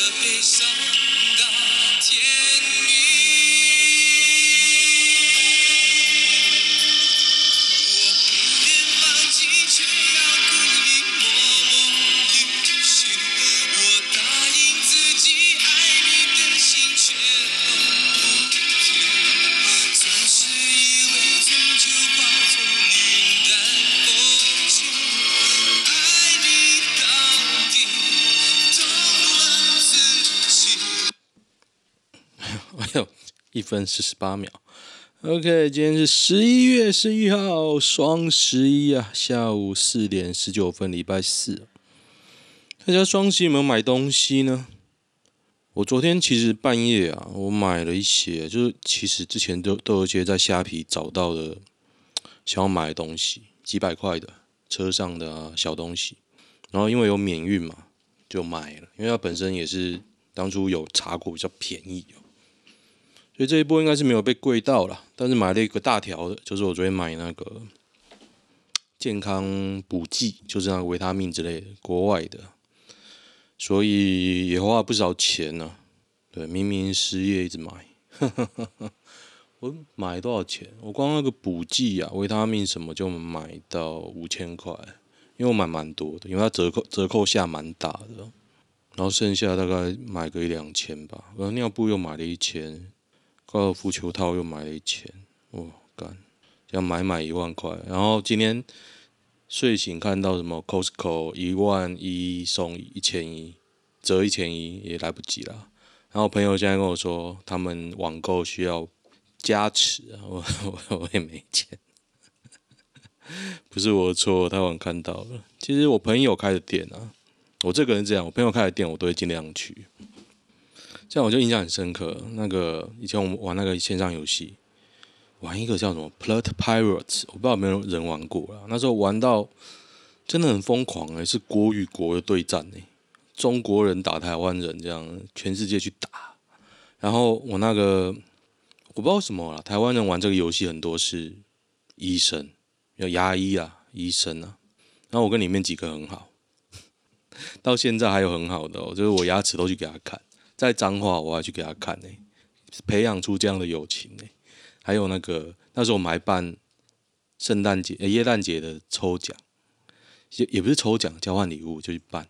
的悲伤到天明。一分四十八秒，OK，今天是十一月十一号，双十一啊，下午四点十九分，礼拜四。大家双十一有没有买东西呢？我昨天其实半夜啊，我买了一些，就是其实之前都都有一些在虾皮找到的想要买的东西，几百块的车上的啊小东西，然后因为有免运嘛，就买了，因为它本身也是当初有查过比较便宜。所以这一波应该是没有被贵到了，但是买了一个大条的，就是我昨天买那个健康补剂，就是那个维他命之类的，国外的，所以也花了不少钱呢、啊。对，明明失业一直买，我买多少钱？我光那个补剂啊，维他命什么就买到五千块，因为我买蛮多的，因为它折扣折扣下蛮大的，然后剩下大概买个一两千吧，然后尿布又买了一千。高尔夫球套又买了一千，我，干，要买买一万块。然后今天睡醒看到什么 Costco 一万一送一千一，折一千一也来不及了。然后朋友现在跟我说，他们网购需要加持，我我我也没钱，不是我的错，太晚看到了。其实我朋友开的店啊，我这个人这样，我朋友开的店我都会尽量去。这样我就印象很深刻。那个以前我们玩那个线上游戏，玩一个叫什么《Plot Pirates》，我不知道有没有人玩过啦。那时候玩到真的很疯狂诶、是国与国的对战诶、中国人打台湾人这样，全世界去打。然后我那个我不知道什么啦，台湾人玩这个游戏很多是医生，有牙医啊，医生啊。然后我跟里面几个很好，到现在还有很好的、喔，就是我牙齿都去给他看。在彰化，我还去给他看呢、培养出这样的友情呢、还有那个那时候我们还办圣诞节、耶诞节的抽奖，也也不是抽奖，交换礼物就去办。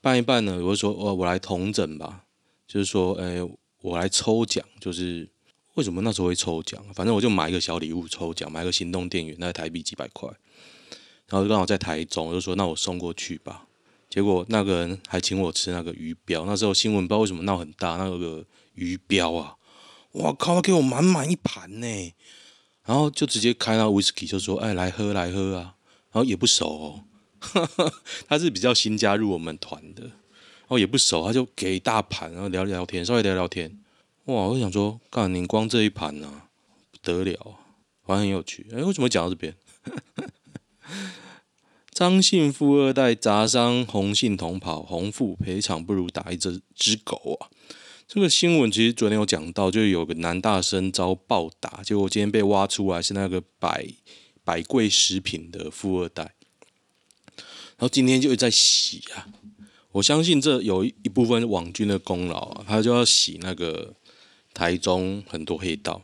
办一办呢，我就说哦，我来统整吧，就是说，哎、我来抽奖，就是为什么那时候会抽奖？反正我就买一个小礼物抽奖，买个行动电源，那台币几百块，然后刚好在台中，我就说那我送过去吧。结果那个人还请我吃那个鱼标，那时候新闻不知道为什么闹很大，那个鱼标啊，哇靠，他给我满满一盘呢，然后就直接开那 whisky 就说，哎，来喝来喝啊，然后也不熟哦，他是比较新加入我们团的，然后也不熟，他就给一大盘，然后聊聊天，稍微聊聊天，哇，我就想说，干你光这一盘呢，不得了，还很有趣，哎，为什么讲到这边？张姓富二代砸伤洪姓同袍，洪父赔偿不如打一只只狗啊！这个新闻其实昨天有讲到，就有个男大生遭暴打，结果今天被挖出来是那个百百贵食品的富二代，然后今天就在洗啊！我相信这有一部分网军的功劳啊，他就要洗那个台中很多黑道。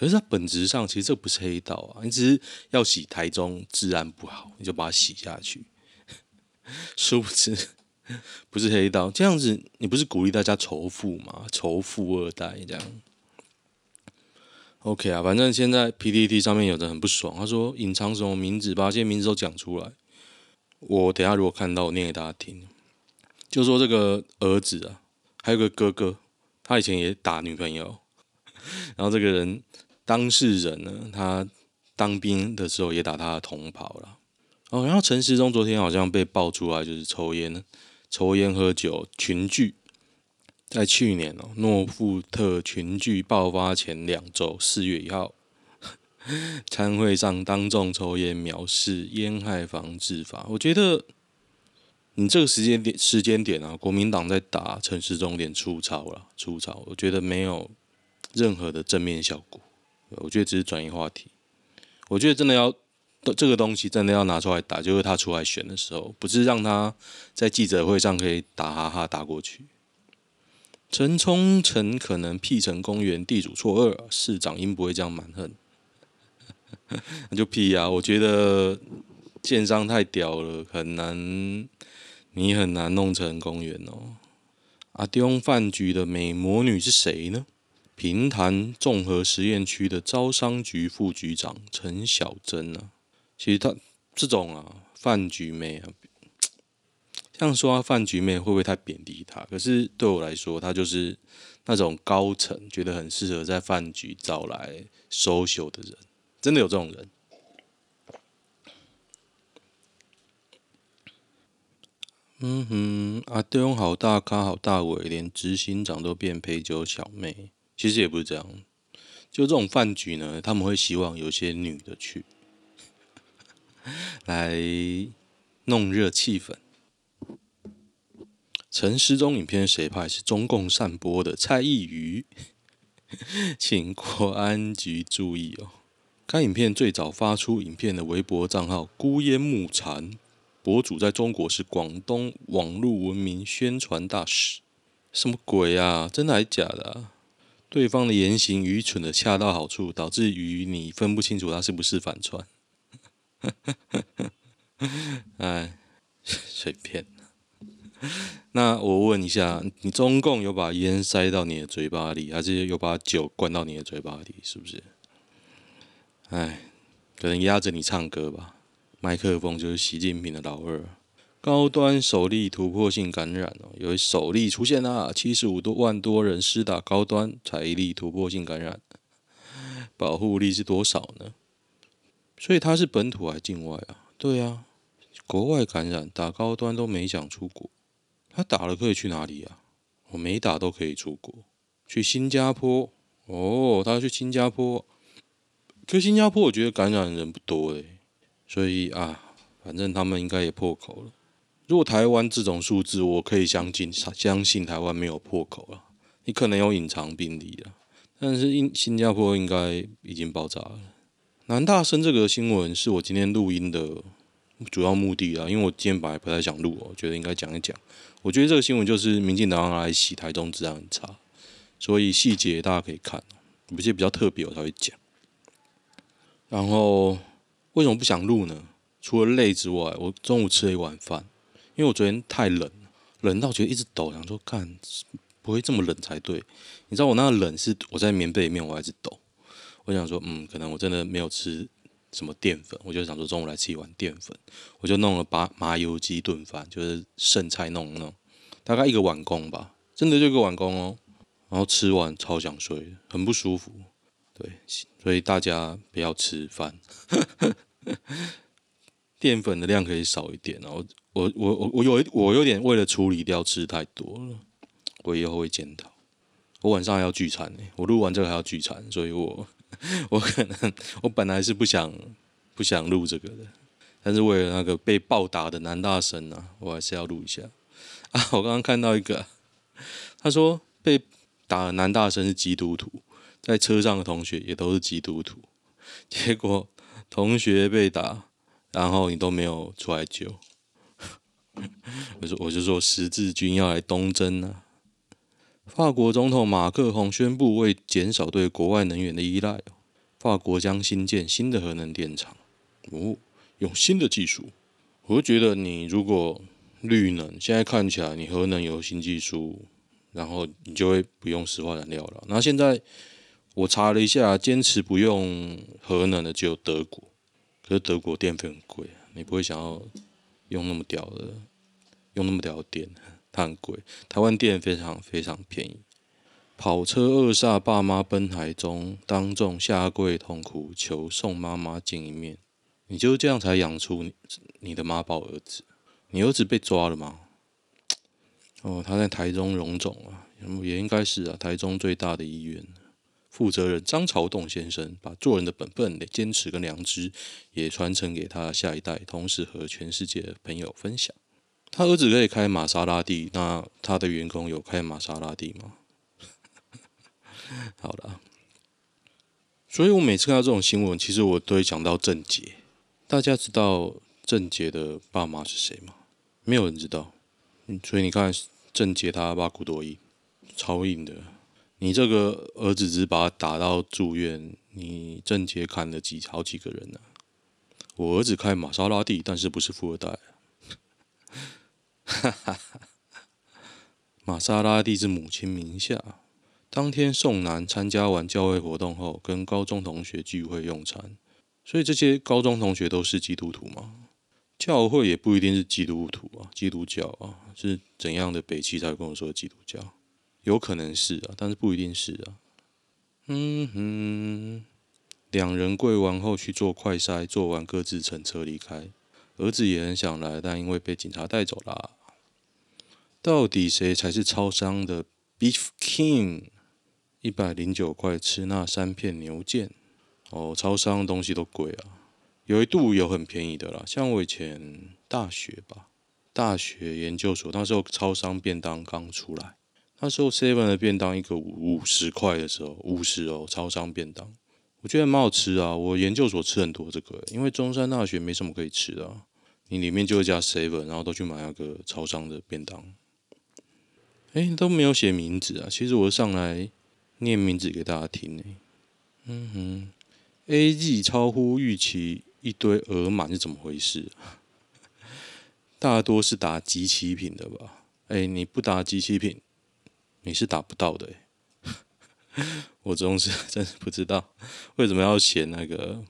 可是它本质上其实这不是黑道啊，你只是要洗台中治安不好，你就把它洗下去。殊不知不是黑道，这样子你不是鼓励大家仇富吗？仇富二代这样。OK 啊，反正现在 PDT 上面有人很不爽，他说隐藏什么名字，把这些名字都讲出来。我等下如果看到，我念给大家听。就说这个儿子啊，还有个哥哥，他以前也打女朋友，然后这个人。当事人呢，他当兵的时候也打他的同袍了。哦，然后陈时中昨天好像被爆出来，就是抽烟、抽烟喝酒群聚，在去年哦，诺富特群聚爆发前两周，四月一号，餐会上当众抽烟，藐视烟害防治法。我觉得你这个时间点时间点啊，国民党在打陈时中点粗糙了，粗糙。我觉得没有任何的正面效果，我觉得只是转移话题。我觉得真的要。这个东西真的要拿出来打，就是他出来选的时候，不是让他在记者会上可以打哈哈打过去。陈冲诚可能辟成公园，地主错二，市长应不会这样蛮横。那就辟啊！我觉得建商太屌了，很难，你很难弄成公园哦。阿中饭局的美魔女是谁呢？平潭综合实验区的招商局副局长陈小珍、啊？其实他这种啊，饭局妹啊，这样说啊，饭局妹会不会太贬低他？可是对我来说，他就是那种高层觉得很适合在饭局找来 social 的人，真的有这种人。嗯哼，阿东好大咖，好大尾，连执行长都变陪酒小妹。其实也不是这样，就这种饭局呢，他们会希望有些女的去。来弄热气氛。陈时中影片谁拍？是中共散播的蔡易余，请国安局注意哦。该影片最早发出影片的微博账号“孤烟木蝉”，博主在中国是广东网络文明宣传大使。什么鬼啊？真的还是假的啊？对方的言行愚蠢的恰到好处，导致于你分不清楚他是不是反串。哎，随便。那我问一下，你中共有把烟塞到你的嘴巴里，还是有把酒灌到你的嘴巴里？是不是？哎，可能压着你唱歌吧。麦克风就是习近平的老二。高端首例突破性感染哦，有首例出现啊，七十五多万多人施打高端，才一例突破性感染，保护力是多少呢？所以他是本土还是境外啊？对啊，国外感染打高端都没讲出国，他打了可以去哪里啊？我没打都可以出国，去新加坡哦，他去新加坡，可新加坡我觉得感染人不多诶，所以啊，反正他们应该也破口了。如果台湾这种数字，我可以相信，相信台湾没有破口了，你可能有隐藏病例了，但是新新加坡应该已经爆炸了。南大生这个新闻是我今天录音的主要目的啊，因为我今天本来不太想录，我觉得应该讲一讲。我觉得这个新闻就是民进党来洗台中治安很差，所以细节大家可以看，有些比较特别我才会讲。然后为什么不想录呢？除了累之外，我中午吃了一碗饭，因为我昨天太冷，冷到觉得一直抖，想说干不会这么冷才对。你知道我那个冷是我在棉被里面，我还直抖。我想说，嗯，可能我真的没有吃什么淀粉，我就想说中午来吃一碗淀粉，我就弄了把麻油鸡炖饭，就是剩菜弄弄，大概一个碗工吧，真的就一个碗工哦。然后吃完超想睡，很不舒服。对，所以大家不要吃饭，淀粉的量可以少一点。然后我我我我有我有点为了处理掉吃太多了，我以后会检讨。我晚上还要聚餐呢，我录完这个还要聚餐，所以我。我可能我本来是不想不想录这个的，但是为了那个被暴打的男大生啊，我还是要录一下啊！我刚刚看到一个，他说被打的男大生是基督徒，在车上的同学也都是基督徒，结果同学被打，然后你都没有出来救，我说我就说十字军要来东征啊！法国总统马克宏宣布，为减少对国外能源的依赖，法国将新建新的核能电厂。哦，用新的技术。我觉得，你如果绿能，现在看起来你核能有新技术，然后你就会不用石化燃料了。那现在我查了一下，坚持不用核能的只有德国，可是德国电费很贵，你不会想要用那么屌的，用那么屌的电。它很贵，台湾电非常非常便宜。跑车扼杀爸妈奔台中，当众下跪痛哭，求送妈妈见一面。你就这样才养出你的妈宝儿子？你儿子被抓了吗？哦，他在台中荣总啊，也应该是啊，台中最大的医院。负责人张朝栋先生把做人的本分、坚持跟良知也传承给他下一代，同时和全世界的朋友分享。他儿子可以开玛莎拉蒂，那他的员工有开玛莎拉蒂吗？好了，所以我每次看到这种新闻，其实我都会想到郑捷。大家知道郑捷的爸妈是谁吗？没有人知道。所以你看，郑捷他爸古多硬，超硬的。你这个儿子只把他打到住院，你郑捷砍了几好几个人呢、啊？我儿子开玛莎拉蒂，但是不是富二代。哈哈哈，玛莎拉蒂是母亲名下。当天宋楠参加完教会活动后，跟高中同学聚会用餐，所以这些高中同学都是基督徒吗？教会也不一定是基督徒啊，基督教啊，是怎样的北七才跟我说基督教？有可能是啊，但是不一定是啊。嗯哼，两人跪完后去做快筛，做完各自乘车离开。儿子也很想来，但因为被警察带走了。到底谁才是超商的 Beef King？一百零九块吃那三片牛腱，哦，超商东西都贵啊。有一度有很便宜的啦，像我以前大学吧，大学研究所那时候超商便当刚出来，那时候 seven 的便当一个五十块的时候，五十哦，超商便当，我觉得蛮好吃啊。我研究所吃很多这个，因为中山大学没什么可以吃的啊，你里面就会加 seven，然后都去买那个超商的便当。哎，都没有写名字啊，其实我上来。念名字给大家听呢，嗯哼，A G 超乎预期，一堆额满是怎么回事？大多是打集齐品的吧？哎，你不打集齐品，你是打不到的。我总是真是不知道为什么要写那个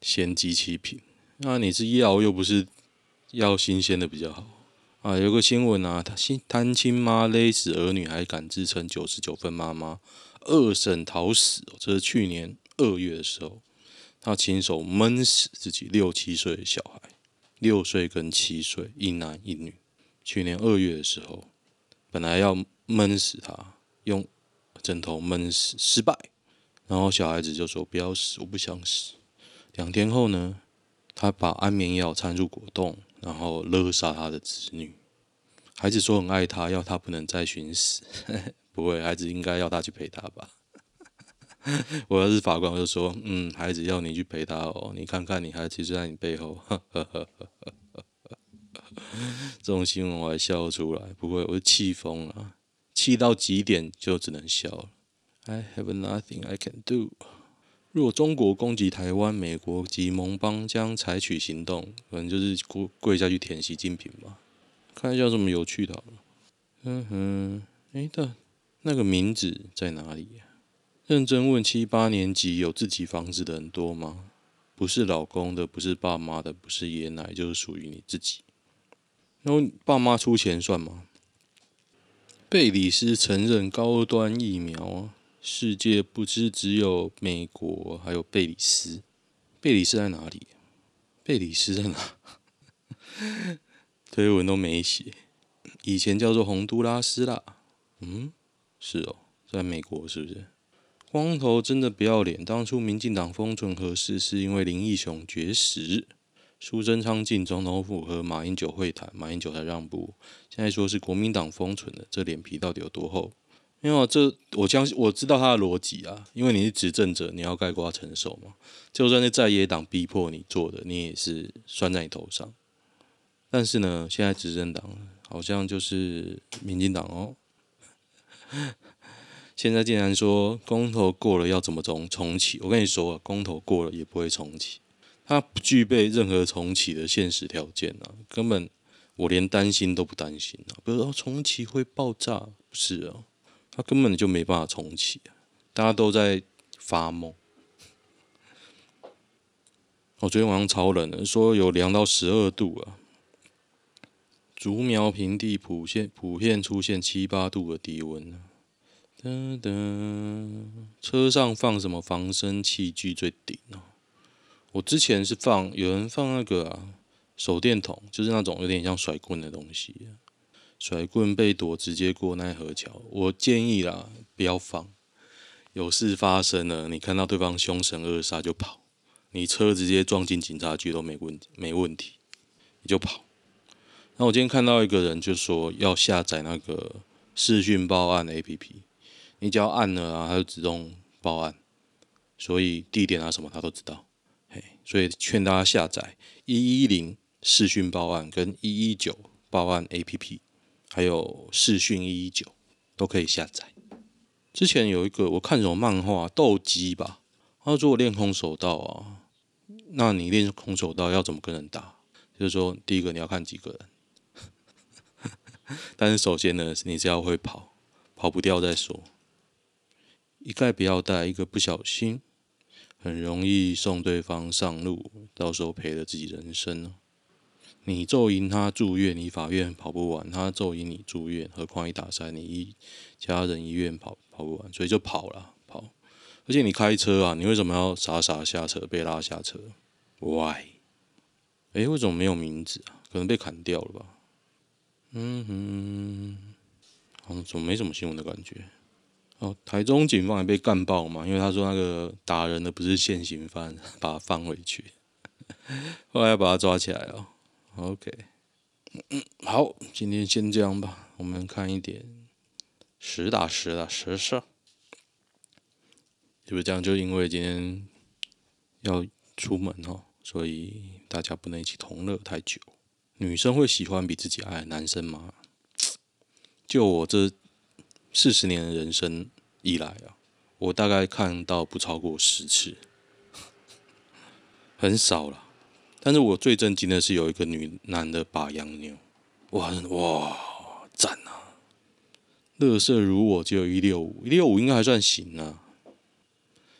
嫌即期品，那你是要又不是要新鲜的比较好。啊，有个新闻啊，他亲单亲妈勒死儿女，还敢自称九十九分妈妈，二审讨死。这是去年二月的时候，他亲手闷死自己六七岁的小孩，六岁跟七岁，一男一女。去年二月的时候，本来要闷死他，用枕头闷死，失败。然后小孩子就说：“不要死，我不想死。”两天后呢，他把安眠药掺入果冻。然后勒杀他的子女，孩子说很爱他，要他不能再寻死。不会，孩子应该要他去陪他吧？我要是法官，我就说，嗯，孩子要你去陪他哦。你看看，你孩子就在你背后。这种新闻我还笑得出来，不会，我是气疯了，气到极点就只能笑了。I have nothing I can do. 若中国攻击台湾，美国及盟邦将采取行动，可能就是跪跪下去舔习近平吧。看一下什么有趣的。嗯哼，哎的，那个名字在哪里呀？认真问，七八年级有自己房子的人多吗？不是老公的，不是爸妈的，不是爷奶，就是属于你自己。然后爸妈出钱算吗？贝里斯承认高端疫苗。世界不知只有美国，还有贝里斯。贝里斯在哪里？贝里斯在哪？推文都没写。以前叫做洪都拉斯啦。嗯，是哦，在美国是不是？光头真的不要脸。当初民进党封存核四是因为林义雄绝食，苏贞昌进总统府和马英九会谈，马英九才让步。现在说是国民党封存的，这脸皮到底有多厚？因为这我相信我知道他的逻辑啊，因为你是执政者，你要概括承受嘛。就算是在野党逼迫你做的，你也是算在你头上。但是呢，现在执政党好像就是民进党哦。现在竟然说公投过了要怎么重重启？我跟你说，公投过了也不会重启，它不具备任何重启的现实条件啊，根本我连担心都不担心啊。比如说重启会爆炸，不是啊。它根本就没办法重启，大家都在发梦。我昨天晚上超冷的，说有凉到十二度啊。竹苗平地普遍普遍出现七八度的低温，噔噔，车上放什么防身器具最顶哦？我之前是放有人放那个，手电筒，就是那种有点像甩棍的东西，甩棍被夺直接过奈何桥。我建议啦，不要放。有事发生了，你看到对方凶神恶煞就跑，你车直接撞进警察局都没问题，没问题，你就跑。那我今天看到一个人就说要下载那个视讯报案的 APP，你只要按了啊，它就自动报案，所以地点啊什么他都知道。所以劝大家下载一一零视讯报案跟一一九报案 APP，还有视讯一一九都可以下载。之前有一个我看什么漫画斗鸡吧，他说我练空手道啊，那你练空手道要怎么跟人打？就是说第一个你要看几个人，但是首先呢，你是要会跑，跑不掉再说。一概不要带，一个不小心很容易送对方上路，到时候赔了自己人生呢。你咒赢他住院，你法院跑不完；他咒赢你住院，何况一打三，你一家人医院跑跑不完，所以就跑了跑。而且你开车啊，你为什么要傻傻下车被拉下车？Why？哎，为什么没有名字啊？可能被砍掉了吧？嗯哼，好，怎么没什么新闻的感觉？哦，台中警方也被干爆嘛？因为他说那个打人的不是现行犯，把他放回去，后来把他抓起来哦。OK，嗯，好，今天先这样吧。我们看一点实打实的实事。就是这样，就因为今天要出门哦，所以大家不能一起同乐太久。女生会喜欢比自己矮的男生吗？就我这四十年的人生以来啊，我大概看到不超过十次，很少了。但是我最震惊的是，有一个女男的把洋妞，哇哇赞啊！乐色如我只有一六五，一六五应该还算行啊。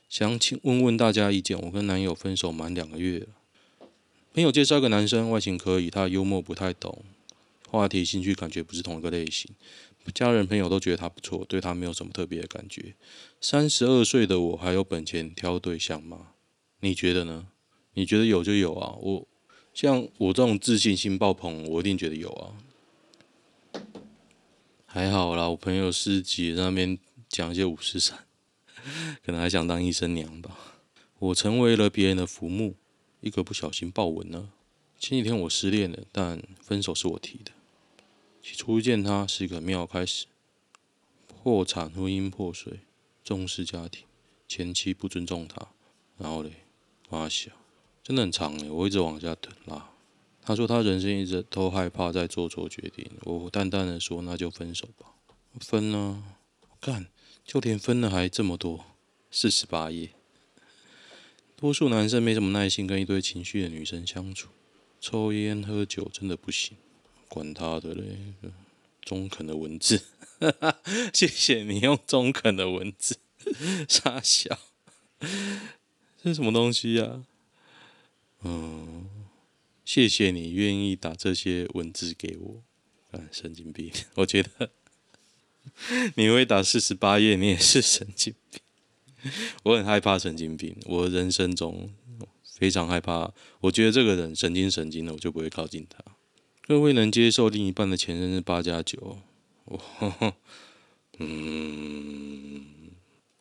想请问问大家意见，我跟男友分手满两个月了，朋友介绍一个男生，外形可以，他幽默不太懂，话题兴趣感觉不是同一个类型，家人朋友都觉得他不错，对他没有什么特别的感觉。三十二岁的我还有本钱挑对象吗？你觉得呢？你觉得有就有啊，我像我这种自信心爆棚，我一定觉得有啊。还好啦，我朋友师姐在那边讲一些五十三，可能还想当医生娘吧。我成为了别人的浮木，一个不小心爆文了。前几天我失恋了，但分手是我提的。起初见他是个妙开始，破产、婚姻破碎、重视家庭、前妻不尊重他，然后嘞，发小。真的很长诶，我一直往下等啦。他说他人生一直都害怕再做错决定。我淡淡的说，那就分手吧。分了，干，就连分了还这么多，四十八页。多数男生没什么耐心跟一堆情绪的女生相处，抽烟喝酒真的不行。管他的嘞，中肯的文字，谢谢你用中肯的文字，傻笑，这是什么东西呀、嗯，谢谢你愿意打这些文字给我。嗯，神经病，我觉得 你会打四十八页，你也是神经病。我很害怕神经病，我人生中非常害怕。我觉得这个人神经神经的，我就不会靠近他。各位能接受另一半的前任是八加九？嗯，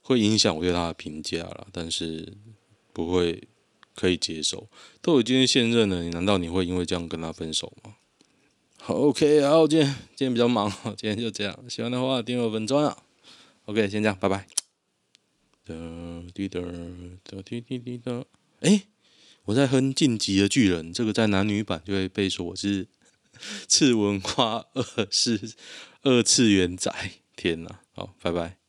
会影响我对他的评价了，但是不会。可以接受，都已经现任了，你难道你会因为这样跟他分手吗？好，OK，好，今天今天比较忙，今天就这样。喜欢的话订阅本专啊。OK，先这样，拜拜。哒滴哒哒滴滴滴哒。哎，我在哼《晋级的巨人》，这个在男女版就会被说我是次文化二是二次元仔。天哪，好，拜拜。